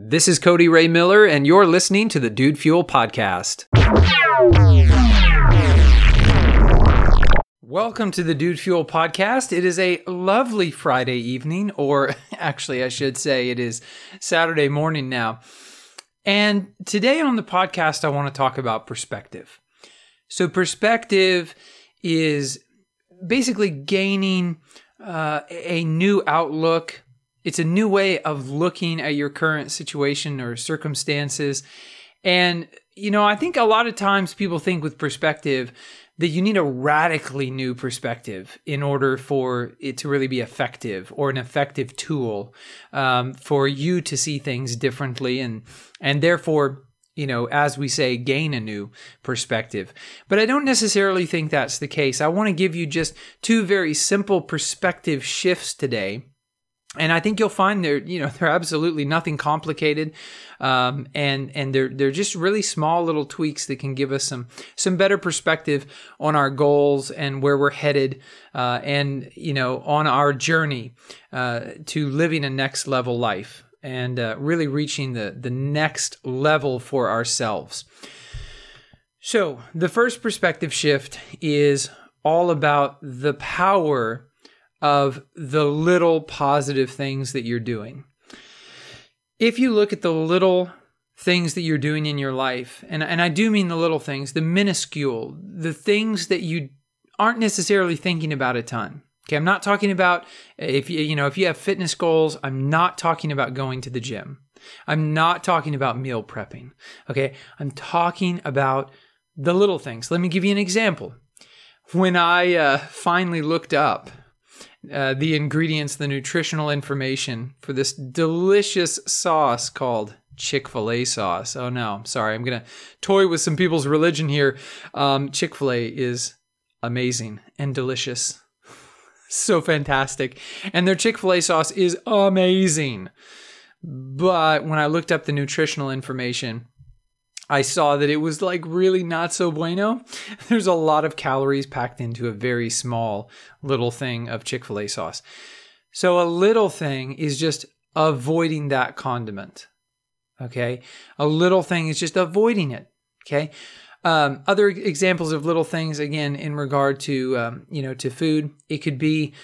This is Cody Ray Miller, and you're listening to the Dude Fuel Podcast. Welcome to the Dude Fuel Podcast. It is a lovely Friday evening, or actually, I should say, it is Saturday morning now. And today on the podcast, I want to talk about perspective. So, perspective is basically gaining uh, a new outlook it's a new way of looking at your current situation or circumstances. And, you know, I think a lot of times people think with perspective that you need a radically new perspective in order for it to really be effective or an effective tool um, for you to see things differently and and therefore you know as we say gain a new perspective but i don't necessarily think that's the case i want to give you just two very simple perspective shifts today and I think you'll find they're you know they're absolutely nothing complicated, um, and and they're they're just really small little tweaks that can give us some some better perspective on our goals and where we're headed, uh, and you know on our journey uh, to living a next level life and uh, really reaching the the next level for ourselves. So the first perspective shift is all about the power of the little positive things that you're doing. If you look at the little things that you're doing in your life, and, and I do mean the little things, the minuscule, the things that you aren't necessarily thinking about a ton. Okay, I'm not talking about if you you know if you have fitness goals, I'm not talking about going to the gym. I'm not talking about meal prepping. Okay, I'm talking about the little things. Let me give you an example. When I uh, finally looked up uh, the ingredients, the nutritional information for this delicious sauce called Chick fil A sauce. Oh no, sorry, I'm going to toy with some people's religion here. Um, Chick fil A is amazing and delicious. so fantastic. And their Chick fil A sauce is amazing. But when I looked up the nutritional information, I saw that it was like really not so bueno. There's a lot of calories packed into a very small little thing of Chick fil A sauce. So, a little thing is just avoiding that condiment. Okay. A little thing is just avoiding it. Okay. Um, other examples of little things, again, in regard to, um, you know, to food, it could be,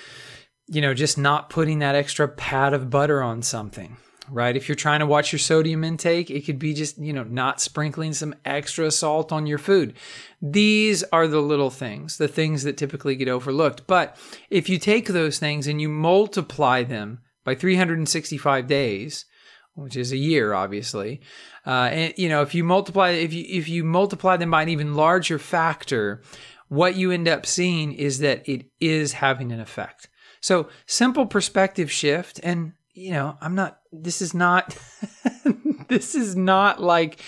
you know, just not putting that extra pat of butter on something right? If you're trying to watch your sodium intake, it could be just, you know, not sprinkling some extra salt on your food. These are the little things, the things that typically get overlooked. But if you take those things and you multiply them by 365 days, which is a year, obviously, uh, and you know, if you multiply, if you if you multiply them by an even larger factor, what you end up seeing is that it is having an effect. So simple perspective shift, and you know, I'm not, this is not, this is not like,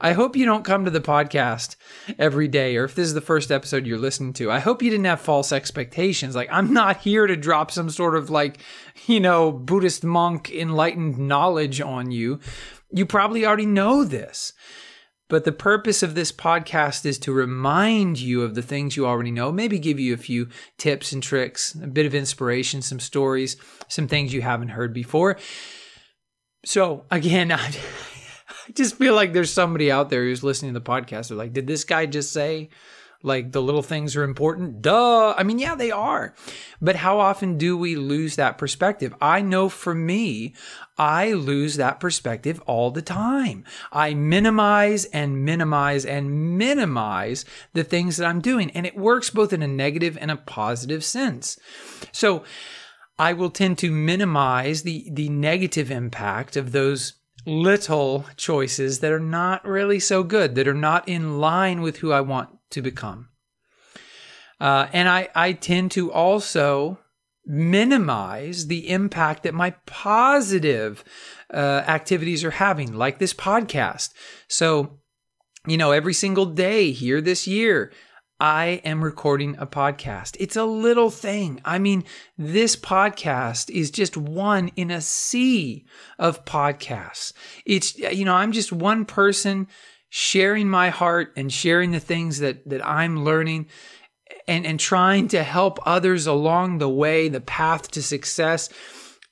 I hope you don't come to the podcast every day, or if this is the first episode you're listening to, I hope you didn't have false expectations. Like, I'm not here to drop some sort of like, you know, Buddhist monk enlightened knowledge on you. You probably already know this. But the purpose of this podcast is to remind you of the things you already know, maybe give you a few tips and tricks, a bit of inspiration, some stories, some things you haven't heard before. So, again, I, just feel like there's somebody out there who's listening to the podcast. They're like, did this guy just say like the little things are important. Duh. I mean, yeah, they are. But how often do we lose that perspective? I know for me, I lose that perspective all the time. I minimize and minimize and minimize the things that I'm doing. And it works both in a negative and a positive sense. So I will tend to minimize the, the negative impact of those little choices that are not really so good, that are not in line with who I want to become. Uh, and I, I tend to also minimize the impact that my positive uh, activities are having, like this podcast. So, you know, every single day here this year, I am recording a podcast. It's a little thing. I mean, this podcast is just one in a sea of podcasts. It's, you know, I'm just one person sharing my heart and sharing the things that, that I'm learning and, and trying to help others along the way, the path to success.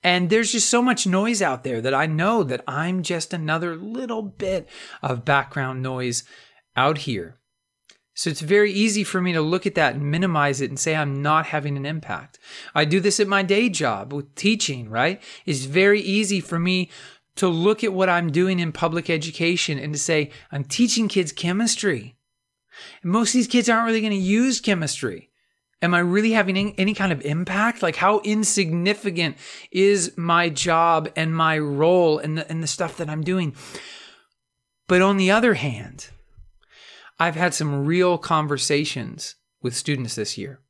And there's just so much noise out there that I know that I'm just another little bit of background noise out here. So it's very easy for me to look at that and minimize it and say I'm not having an impact. I do this at my day job with teaching, right? It's very easy for me to look at what I'm doing in public education and to say, I'm teaching kids chemistry. And most of these kids aren't really going to use chemistry. Am I really having any kind of impact? Like, how insignificant is my job and my role and the, and the stuff that I'm doing? But on the other hand, I've had some real conversations with students this year.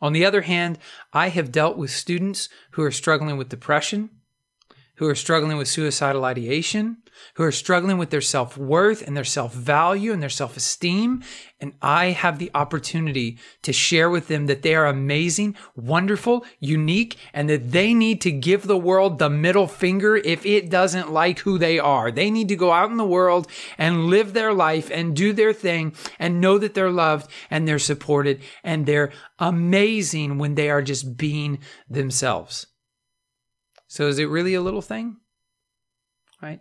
On the other hand, I have dealt with students who are struggling with depression, who are struggling with suicidal ideation, who are struggling with their self worth and their self value and their self esteem. And I have the opportunity to share with them that they are amazing, wonderful, unique, and that they need to give the world the middle finger if it doesn't like who they are. They need to go out in the world and live their life and do their thing and know that they're loved and they're supported and they're amazing when they are just being themselves. So is it really a little thing? Right?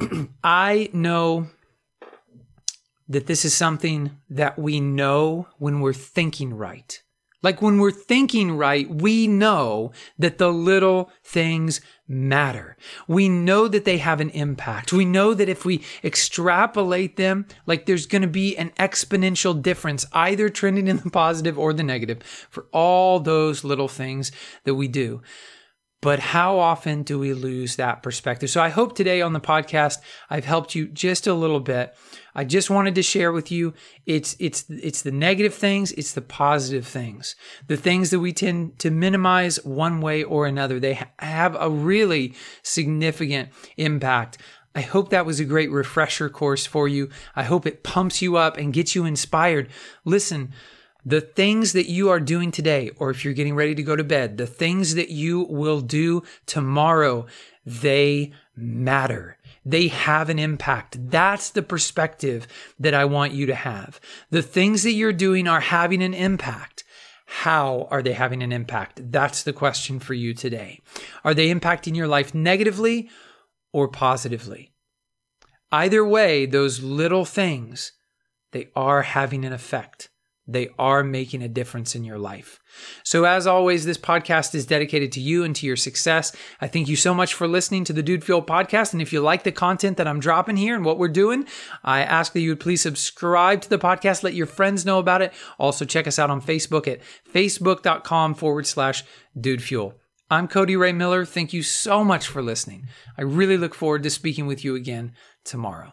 I know that this is something that we know when we're thinking right. Like when we're thinking right, we know that the little things matter. We know that they have an impact. We know that if we extrapolate them, like there's going to be an exponential difference, either trending in the positive or the negative for all those little things that we do. But how often do we lose that perspective? So I hope today on the podcast I've helped you just a little bit. I just wanted to share with you it's it's it's the negative things, it's the positive things. The things that we tend to minimize one way or another. They have a really significant impact. I hope that was a great refresher course for you. I hope it pumps you up and gets you inspired. Listen, the things that you are doing today, or if you're getting ready to go to bed, the things that you will do tomorrow, they matter. They have an impact. That's the perspective that I want you to have. The things that you're doing are having an impact. How are they having an impact? That's the question for you today. Are they impacting your life negatively or positively? Either way, those little things, they are having an effect. They are making a difference in your life. So, as always, this podcast is dedicated to you and to your success. I thank you so much for listening to the Dude Fuel podcast. And if you like the content that I'm dropping here and what we're doing, I ask that you would please subscribe to the podcast, let your friends know about it. Also, check us out on Facebook at facebook.com forward slash Dude Fuel. I'm Cody Ray Miller. Thank you so much for listening. I really look forward to speaking with you again tomorrow.